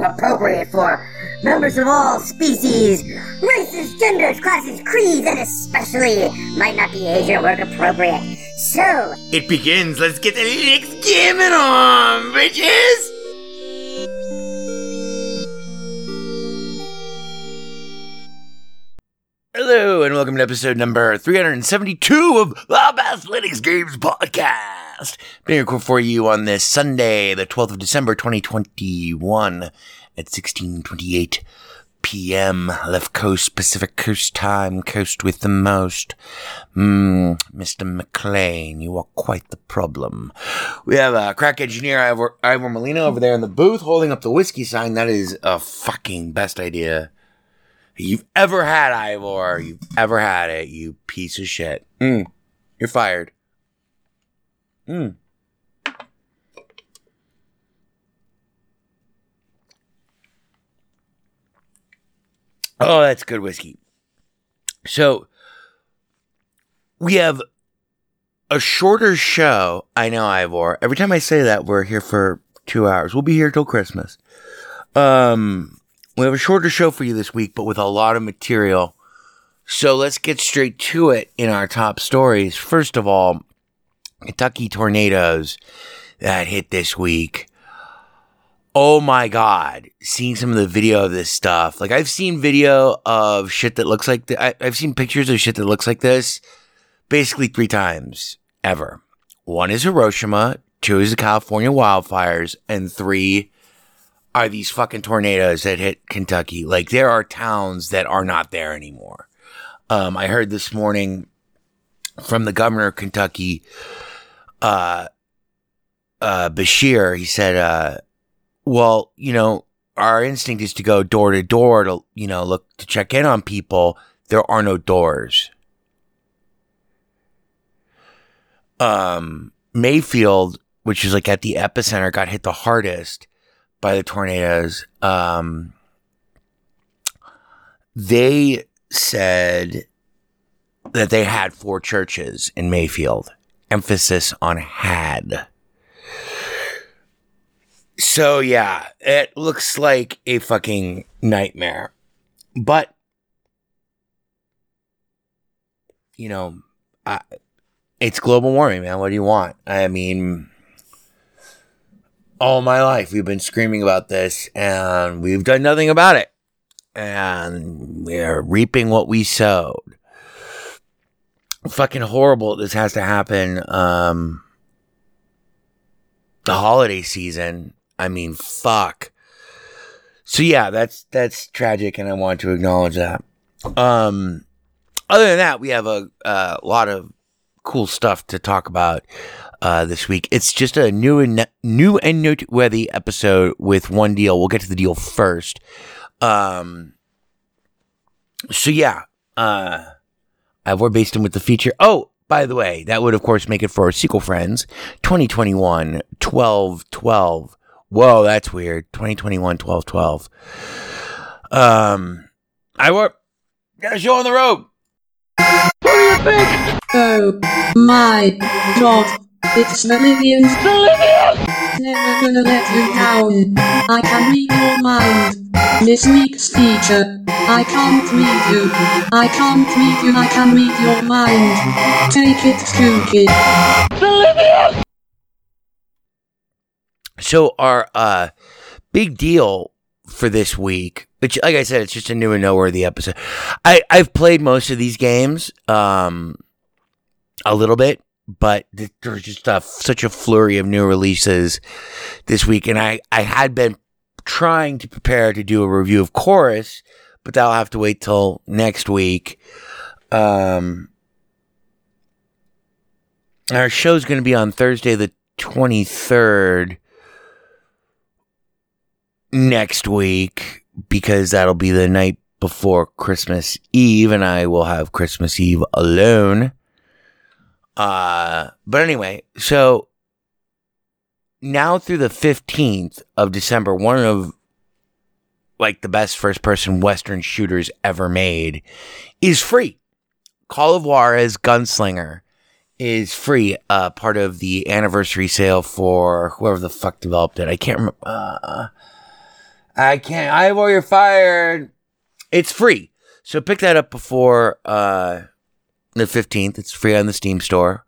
appropriate for members of all species, races, genders, classes, creeds, and especially might not be age or work appropriate. So, it begins. Let's get the Linux gaming on, bitches! Hello, and welcome to episode number 372 of the Linux Games Podcast. Being recorded for you on this Sunday, the 12th of December, 2021, at 1628 p.m. Left Coast, Pacific Coast time, coast with the most. Mm, Mr. McLean, you are quite the problem. We have a crack engineer, Ivor, Ivor Molina, over there in the booth holding up the whiskey sign. That is a fucking best idea you've ever had, Ivor. You've ever had it, you piece of shit. Mm, you're fired. Mm. Oh, that's good whiskey. So, we have a shorter show. I know, Ivor. Every time I say that, we're here for two hours. We'll be here till Christmas. Um, we have a shorter show for you this week, but with a lot of material. So let's get straight to it in our top stories. First of all, Kentucky tornadoes that hit this week. Oh my God. Seeing some of the video of this stuff. Like, I've seen video of shit that looks like, th- I- I've seen pictures of shit that looks like this basically three times ever. One is Hiroshima, two is the California wildfires, and three are these fucking tornadoes that hit Kentucky. Like there are towns that are not there anymore. Um, I heard this morning from the governor of Kentucky, uh, uh, Beshear. He said, uh, well, you know, our instinct is to go door to door to, you know, look to check in on people. There are no doors. Um, Mayfield, which is like at the epicenter, got hit the hardest by the tornadoes. Um, they said that they had four churches in Mayfield. Emphasis on had. So yeah, it looks like a fucking nightmare. But you know, I, it's global warming, man. What do you want? I mean, all my life. We've been screaming about this and we've done nothing about it. And we're reaping what we sowed. Fucking horrible this has to happen. Um, the holiday season. I mean, fuck. So yeah, that's that's tragic, and I want to acknowledge that. Um, other than that, we have a, a lot of cool stuff to talk about uh, this week. It's just a new and new and noteworthy episode with one deal. We'll get to the deal first. Um, so yeah, uh, I have based in with the feature. Oh, by the way, that would of course make it for our Sequel Friends 2021 12 12. Whoa, that's weird. 2021 12 12. Um, I work. Got a show on the road. Oh my god. It's the Meridian's Never gonna let you down. I can read your mind. This week's feature. I can't read you. I can't read you. I can read your mind. Take it, Spooky. So our uh big deal for this week, which like I said, it's just a new and noteworthy episode. I I've played most of these games, um, a little bit, but th- there's just a, such a flurry of new releases this week, and I I had been trying to prepare to do a review of Chorus, but that'll have to wait till next week. Um, our show's going to be on Thursday the twenty third next week because that'll be the night before Christmas Eve, and I will have Christmas Eve alone. Uh, but anyway, so now through the 15th of December, one of like the best first person Western shooters ever made is free. Call of Juarez Gunslinger is free, uh, part of the anniversary sale for whoever the fuck developed it. I can't remember. Uh, I can't. I you're fired. It's free. So pick that up before uh, the 15th. It's free on the Steam store.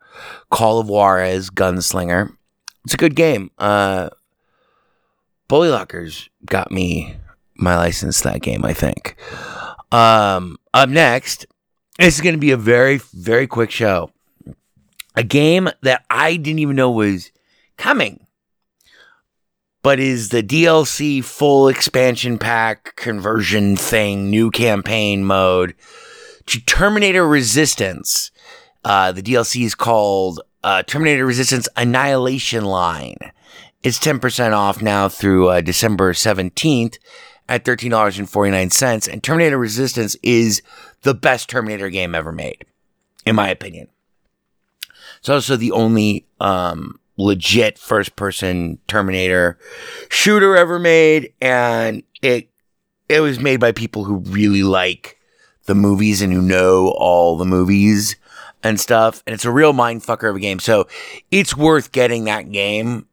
Call of Juarez Gunslinger. It's a good game. Uh, Bully Lockers got me my license that game, I think. Um, up next, this is going to be a very, very quick show. A game that I didn't even know was coming but is the DLC full expansion pack conversion thing, new campaign mode Terminator Resistance. Uh, the DLC is called uh, Terminator Resistance Annihilation Line. It's 10% off now through uh, December 17th at $13.49. And Terminator Resistance is the best Terminator game ever made, in my opinion. It's also the only um, legit first person Terminator shooter ever made. And it, it was made by people who really like the movies and who know all the movies and stuff. And it's a real mind fucker of a game. So it's worth getting that game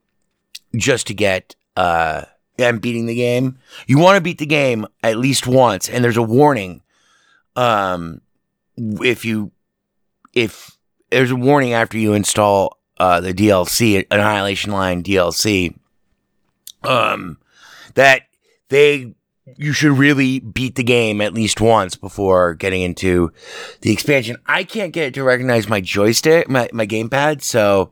just to get, uh, and beating the game. You want to beat the game at least once. And there's a warning. Um, if you, if there's a warning after you install uh, the DLC, Annihilation Line DLC, um, that they you should really beat the game at least once before getting into the expansion. I can't get it to recognize my joystick, my, my gamepad, so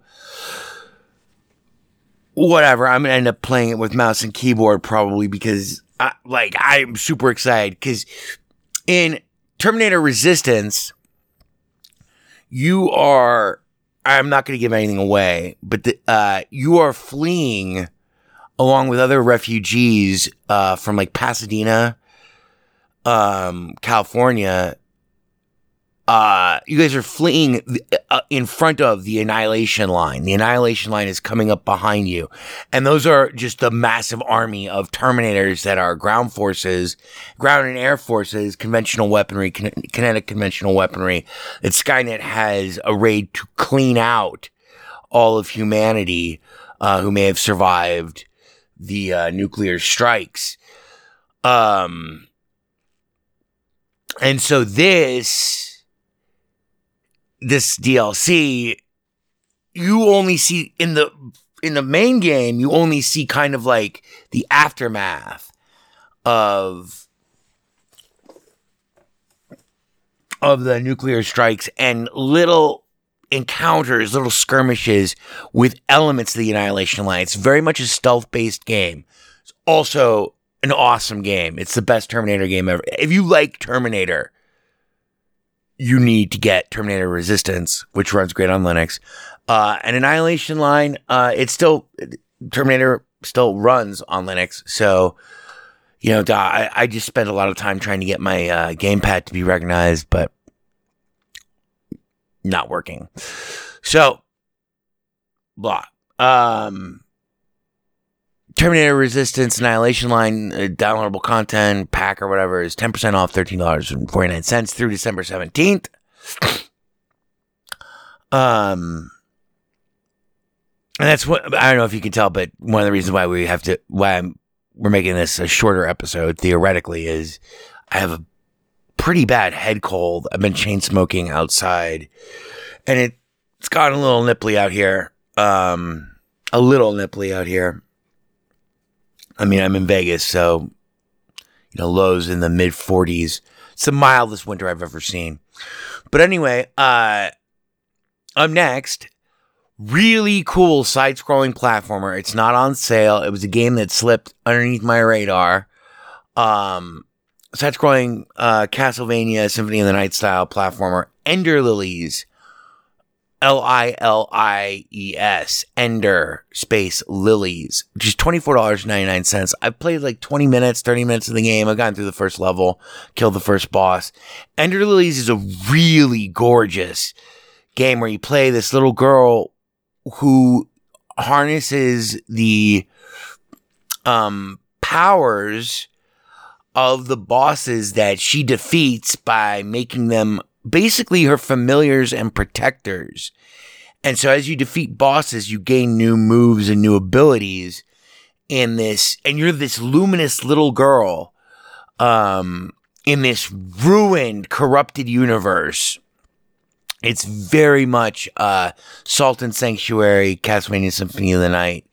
whatever. I'm gonna end up playing it with mouse and keyboard probably because I, like I'm super excited because in Terminator Resistance, you are I'm not to give anything away, but the, uh, you are fleeing along with other refugees uh, from like Pasadena, um, California, uh, you guys are fleeing uh, in front of the annihilation line. The annihilation line is coming up behind you. And those are just a massive army of Terminators that are ground forces, ground and air forces, conventional weaponry, kinetic conventional weaponry that Skynet has arrayed to clean out all of humanity, uh, who may have survived the, uh, nuclear strikes. Um, and so this, this DLC, you only see in the in the main game, you only see kind of like the aftermath of of the nuclear strikes and little encounters, little skirmishes with elements of the Annihilation Line. It's very much a stealth based game. It's also an awesome game. It's the best Terminator game ever. If you like Terminator, you need to get Terminator Resistance, which runs great on Linux. Uh, and Annihilation Line, uh, it's still Terminator still runs on Linux. So, you know, I, I just spent a lot of time trying to get my uh, gamepad to be recognized, but not working. So, blah. Um, Terminator Resistance Annihilation Line uh, downloadable content pack or whatever is 10% off $13.49 through December 17th. Um, and that's what I don't know if you can tell, but one of the reasons why we have to, why I'm, we're making this a shorter episode theoretically is I have a pretty bad head cold. I've been chain smoking outside and it, it's gotten a little nipply out here. Um, a little nipply out here. I mean, I'm in Vegas, so you know, lows in the mid 40s. It's the mildest winter I've ever seen. But anyway, uh, up next, really cool side-scrolling platformer. It's not on sale. It was a game that slipped underneath my radar. Um, side-scrolling uh, Castlevania Symphony of the Night style platformer. Ender Lilies. L I L I E S, Ender space Lilies, which is $24.99. I've played like 20 minutes, 30 minutes of the game. I've gotten through the first level, killed the first boss. Ender Lilies is a really gorgeous game where you play this little girl who harnesses the um, powers of the bosses that she defeats by making them basically her familiars and protectors. And so as you defeat bosses, you gain new moves and new abilities in this, and you're this luminous little girl, um, in this ruined, corrupted universe. It's very much, uh, Salt and Sanctuary, Castlevania Symphony of the Night.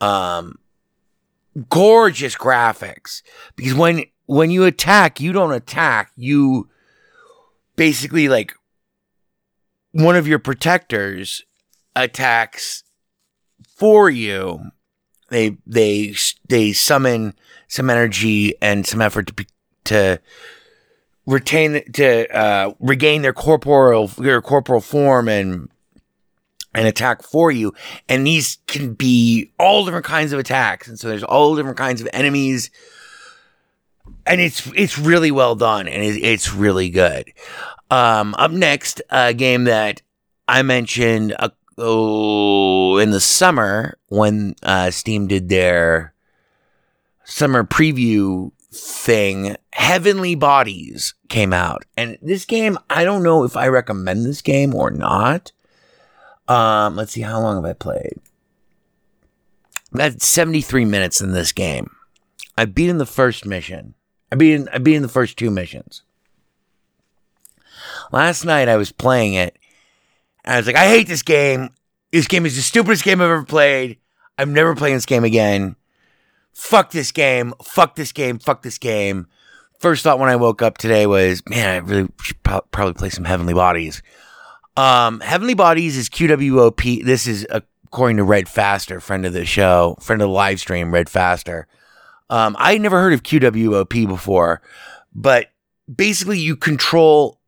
Um, gorgeous graphics. Because when, when you attack, you don't attack, you, basically like one of your protectors attacks for you. They they they summon some energy and some effort to be, to retain to uh, regain their corporeal their corporal form and and attack for you and these can be all different kinds of attacks and so there's all different kinds of enemies and it's it's really well done and it, it's really good. Um, up next, a game that I mentioned uh, oh, in the summer when uh, Steam did their summer preview thing. Heavenly Bodies came out, and this game I don't know if I recommend this game or not. Um, let's see how long have I played. That's 73 minutes in this game. I've beaten the first mission. I beat in, I beat in the first two missions. Last night I was playing it. And I was like, I hate this game. This game is the stupidest game I've ever played. I'm never playing this game again. Fuck this game. Fuck this game. Fuck this game. First thought when I woke up today was, man, I really should pro- probably play some Heavenly Bodies. Um, Heavenly Bodies is QWOP. This is according to Red Faster, friend of the show, friend of the live stream, Red Faster. Um, I never heard of QWOP before, but basically you control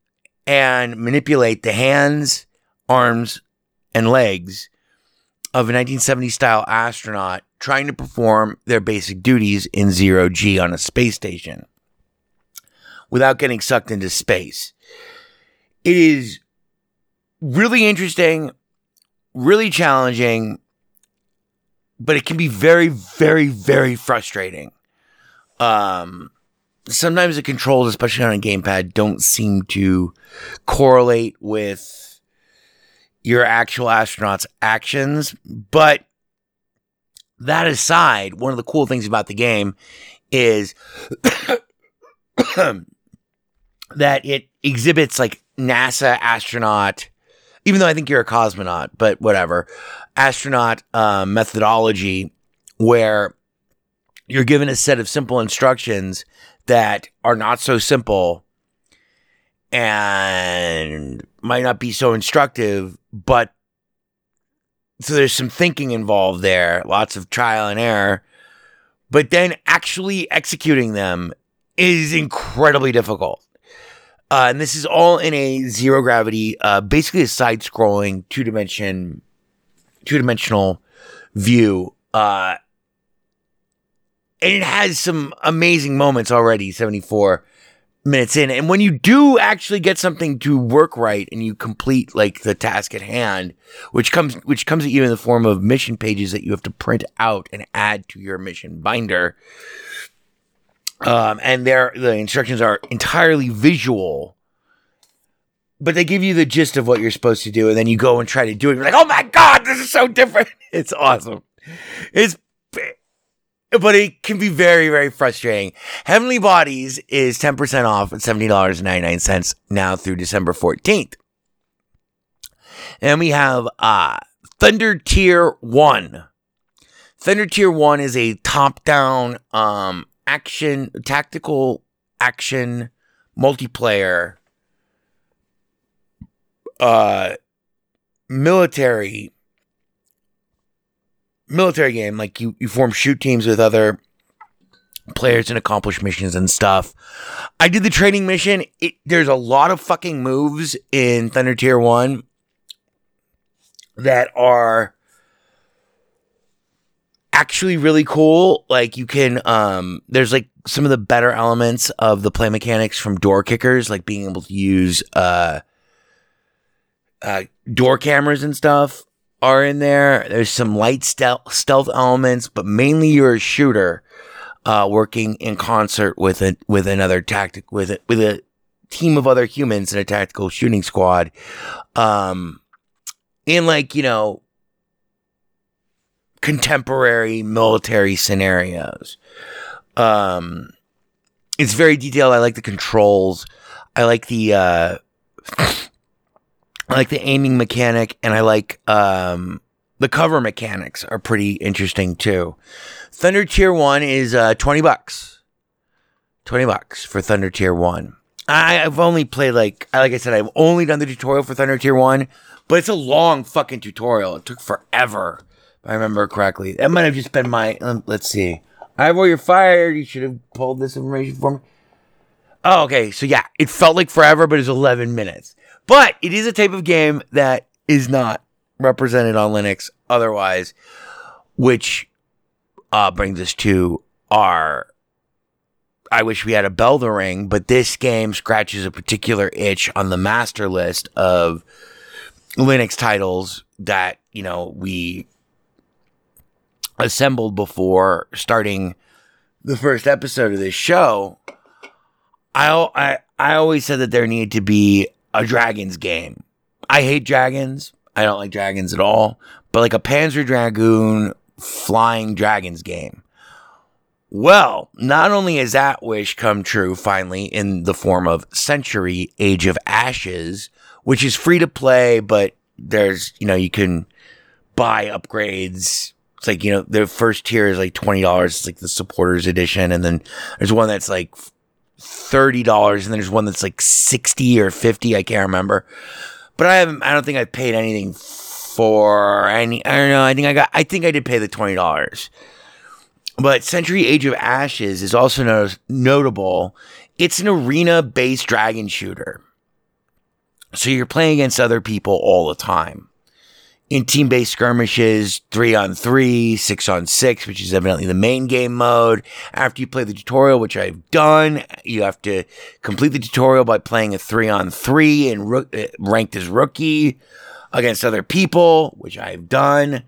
and manipulate the hands, arms, and legs of a 1970 style astronaut trying to perform their basic duties in zero G on a space station without getting sucked into space. It is really interesting, really challenging, but it can be very, very, very frustrating. Um, sometimes the controls, especially on a gamepad, don't seem to correlate with your actual astronaut's actions. But that aside, one of the cool things about the game is that it exhibits like NASA astronaut even though I think you're a cosmonaut, but whatever. Astronaut uh, methodology where you're given a set of simple instructions that are not so simple and might not be so instructive, but so there's some thinking involved there, lots of trial and error. But then actually executing them is incredibly difficult. Uh, and this is all in a zero gravity, uh, basically a side scrolling two dimension, two dimensional view. Uh, and it has some amazing moments already, 74 minutes in. And when you do actually get something to work right and you complete like the task at hand, which comes which comes at you in the form of mission pages that you have to print out and add to your mission binder. Um, and there the instructions are entirely visual. But they give you the gist of what you're supposed to do, and then you go and try to do it. You're like, oh my god, this is so different. It's awesome. It's but it can be very, very frustrating. Heavenly Bodies is 10% off at $70.99 now through December 14th. And we have uh, Thunder Tier 1. Thunder Tier 1 is a top down um, action, tactical action multiplayer uh, military military game. Like you, you form shoot teams with other players and accomplish missions and stuff. I did the training mission. It, there's a lot of fucking moves in Thunder Tier 1 that are actually really cool. Like you can um there's like some of the better elements of the play mechanics from door kickers, like being able to use uh uh door cameras and stuff are in there. There's some light stealth, stealth elements, but mainly you're a shooter, uh, working in concert with a, with another tactic, with a, with a team of other humans in a tactical shooting squad. Um, in like, you know, contemporary military scenarios. Um, it's very detailed. I like the controls. I like the, uh, I like the aiming mechanic and I like um, the cover mechanics are pretty interesting too. Thunder Tier 1 is uh, 20 bucks. 20 bucks for Thunder Tier 1. I, I've only played like like I said, I've only done the tutorial for Thunder Tier 1, but it's a long fucking tutorial. It took forever, I remember correctly. That might have just been my um, let's see. Ivor, you're fired. You should have pulled this information for me. Oh, okay. So yeah, it felt like forever, but it's 11 minutes. But it is a type of game that is not represented on Linux otherwise, which uh, brings us to our. I wish we had a bell to ring, but this game scratches a particular itch on the master list of Linux titles that, you know, we assembled before starting the first episode of this show. I, I, I always said that there needed to be a dragons game. I hate dragons. I don't like dragons at all. But like a Panzer Dragoon flying dragons game. Well, not only has that wish come true finally in the form of Century Age of Ashes, which is free to play, but there's, you know, you can buy upgrades. It's like, you know, the first tier is like $20. It's like the supporters edition. And then there's one that's like thirty dollars, and then there's one that's like sixty or fifty. I can't remember, but I haven't. I don't think I paid anything for any. I don't know. I think I got. I think I did pay the twenty dollars. But Century Age of Ashes is also not- notable. It's an arena based dragon shooter. So you're playing against other people all the time in team based skirmishes, three on three, six on six, which is evidently the main game mode. After you play the tutorial, which I've done, you have to complete the tutorial by playing a three on three and ro- uh, ranked as rookie against other people, which I've done.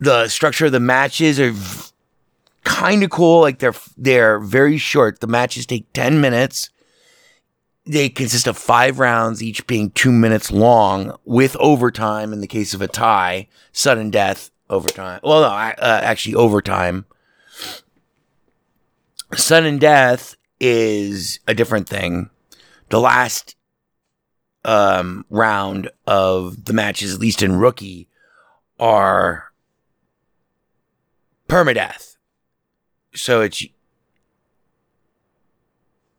The structure of the matches are v- kind of cool. Like they're, they're very short. The matches take 10 minutes they consist of five rounds, each being two minutes long, with overtime in the case of a tie, sudden death, overtime. Well, no, uh, actually, overtime. Sudden death is a different thing. The last um, round of the matches, at least in rookie, are permadeath. So it's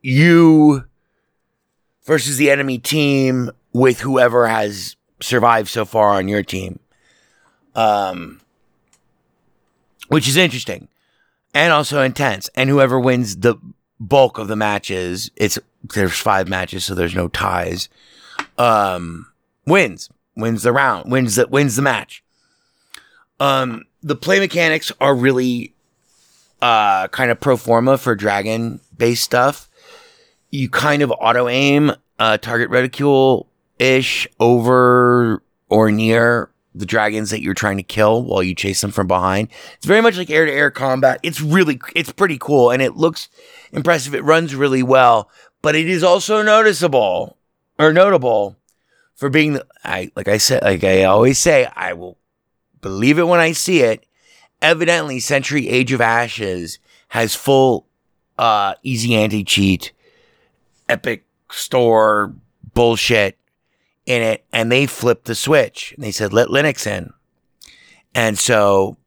you versus the enemy team with whoever has survived so far on your team. Um, which is interesting and also intense. And whoever wins the bulk of the matches, it's there's five matches, so there's no ties. Um, wins, wins the round, wins the wins the match. Um, the play mechanics are really uh kind of pro forma for dragon based stuff. You kind of auto aim uh target reticule ish over or near the dragons that you're trying to kill while you chase them from behind. It's very much like air to air combat. It's really it's pretty cool and it looks impressive. It runs really well, but it is also noticeable or notable for being I like I said like I always say I will believe it when I see it. Evidently, Century Age of Ashes has full uh easy anti cheat, epic store bullshit in it, and they flipped the switch. And they said, let Linux in. And so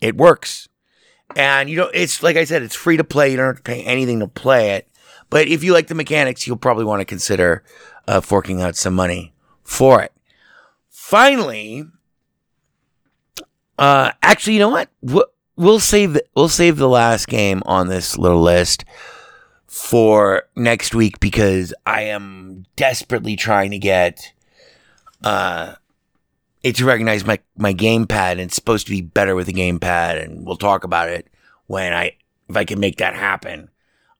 it works. And you know, it's like I said, it's free to play. You don't have to pay anything to play it. But if you like the mechanics, you'll probably want to consider uh, forking out some money for it. Finally, uh, actually, you know what? We'll, save the, we'll save the last game on this little list for next week because I am desperately trying to get uh it to recognize my my gamepad and it's supposed to be better with the gamepad and we'll talk about it when I if I can make that happen.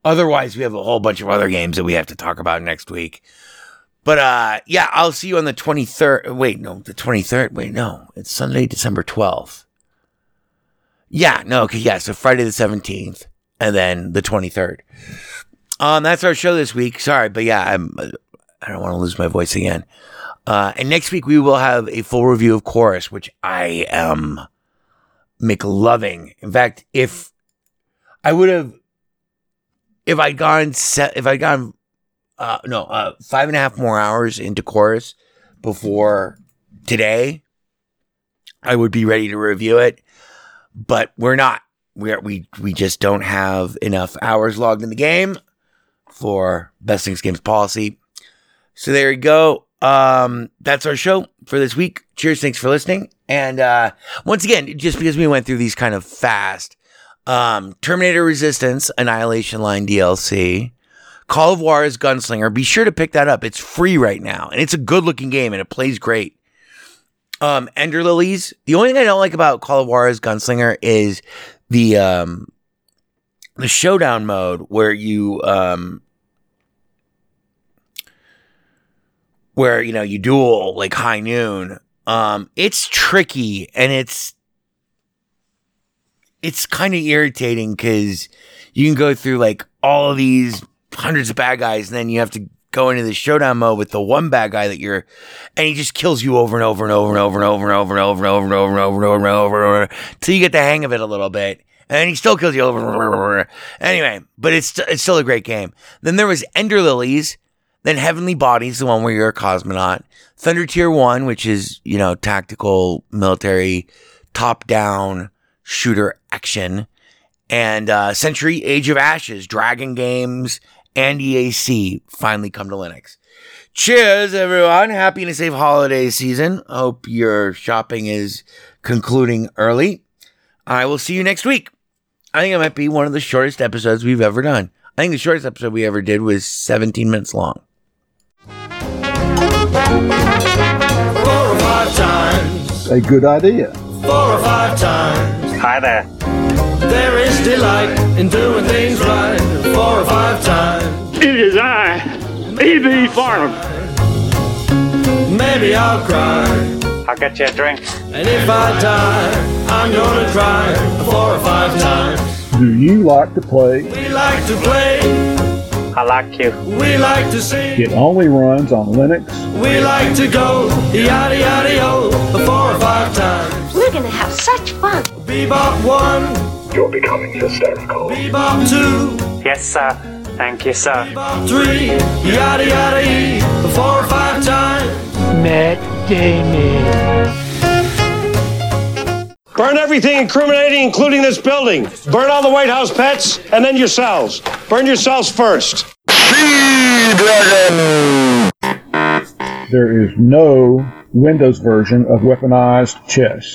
Otherwise, we have a whole bunch of other games that we have to talk about next week. But uh yeah, I'll see you on the 23rd. Wait, no, the 23rd. Wait, no. It's Sunday, December 12th. Yeah, no, okay, yeah, so Friday the 17th and then the 23rd. Um, that's our show this week. Sorry, but yeah, I'm. I don't want to lose my voice again. Uh, and next week we will have a full review of Chorus, which I am McLoving. In fact, if I would have, if I'd gone set, if I'd gone, uh, no, uh, five and a half more hours into Chorus before today, I would be ready to review it. But we're not. We're, we we just don't have enough hours logged in the game for Best Things Games policy. So there you go. Um, that's our show for this week. Cheers. Thanks for listening. And uh, once again, just because we went through these kind of fast, um, Terminator Resistance, Annihilation Line DLC, Call of Juarez Gunslinger. Be sure to pick that up. It's free right now, and it's a good looking game, and it plays great. Um, Ender Lilies. The only thing I don't like about Call of Juarez Gunslinger is the um, the showdown mode where you um where you know you duel like high noon um it's tricky and it's it's kind of irritating because you can go through like all of these hundreds of bad guys and then you have to go into the showdown mode with the one bad guy that you're and he just kills you over and over and over and over and over and over and over and over and over and over and over and over and over until you get the hang of it a little bit and he still kills you over. Anyway, but it's it's still a great game. Then there was Ender Lilies, then Heavenly Bodies, the one where you're a cosmonaut. Thunder Tier One, which is you know tactical military top down shooter action, and uh, Century Age of Ashes, Dragon Games, and EAC finally come to Linux. Cheers, everyone! Happy and safe holiday season. Hope your shopping is concluding early. I will see you next week. I think it might be one of the shortest episodes we've ever done. I think the shortest episode we ever did was 17 minutes long. Four or five times, A good idea. four or five times. Hi there. There is delight in doing things right. Four or five times. It is I, E.B. Farnham. Maybe I'll cry. I'll get you a drink. And if I die, I'm gonna cry four or five times. Do you like to play? We like to play, I like you. we like to sing, It only runs on Linux. we like to go yada yada yo oh, four or five times. We're gonna have such fun. Bebop one, You're becoming hysterical. bebop two, Yes, sir. Thank you, sir. About three, yada yada e, four or five times. Matt Damon. Burn everything incriminating, including this building. Burn all the White House pets, and then yourselves. Burn yourselves first. There is no Windows version of weaponized chess.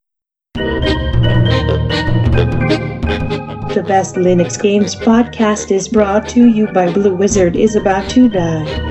The Best Linux Games podcast is brought to you by Blue Wizard is About to Die.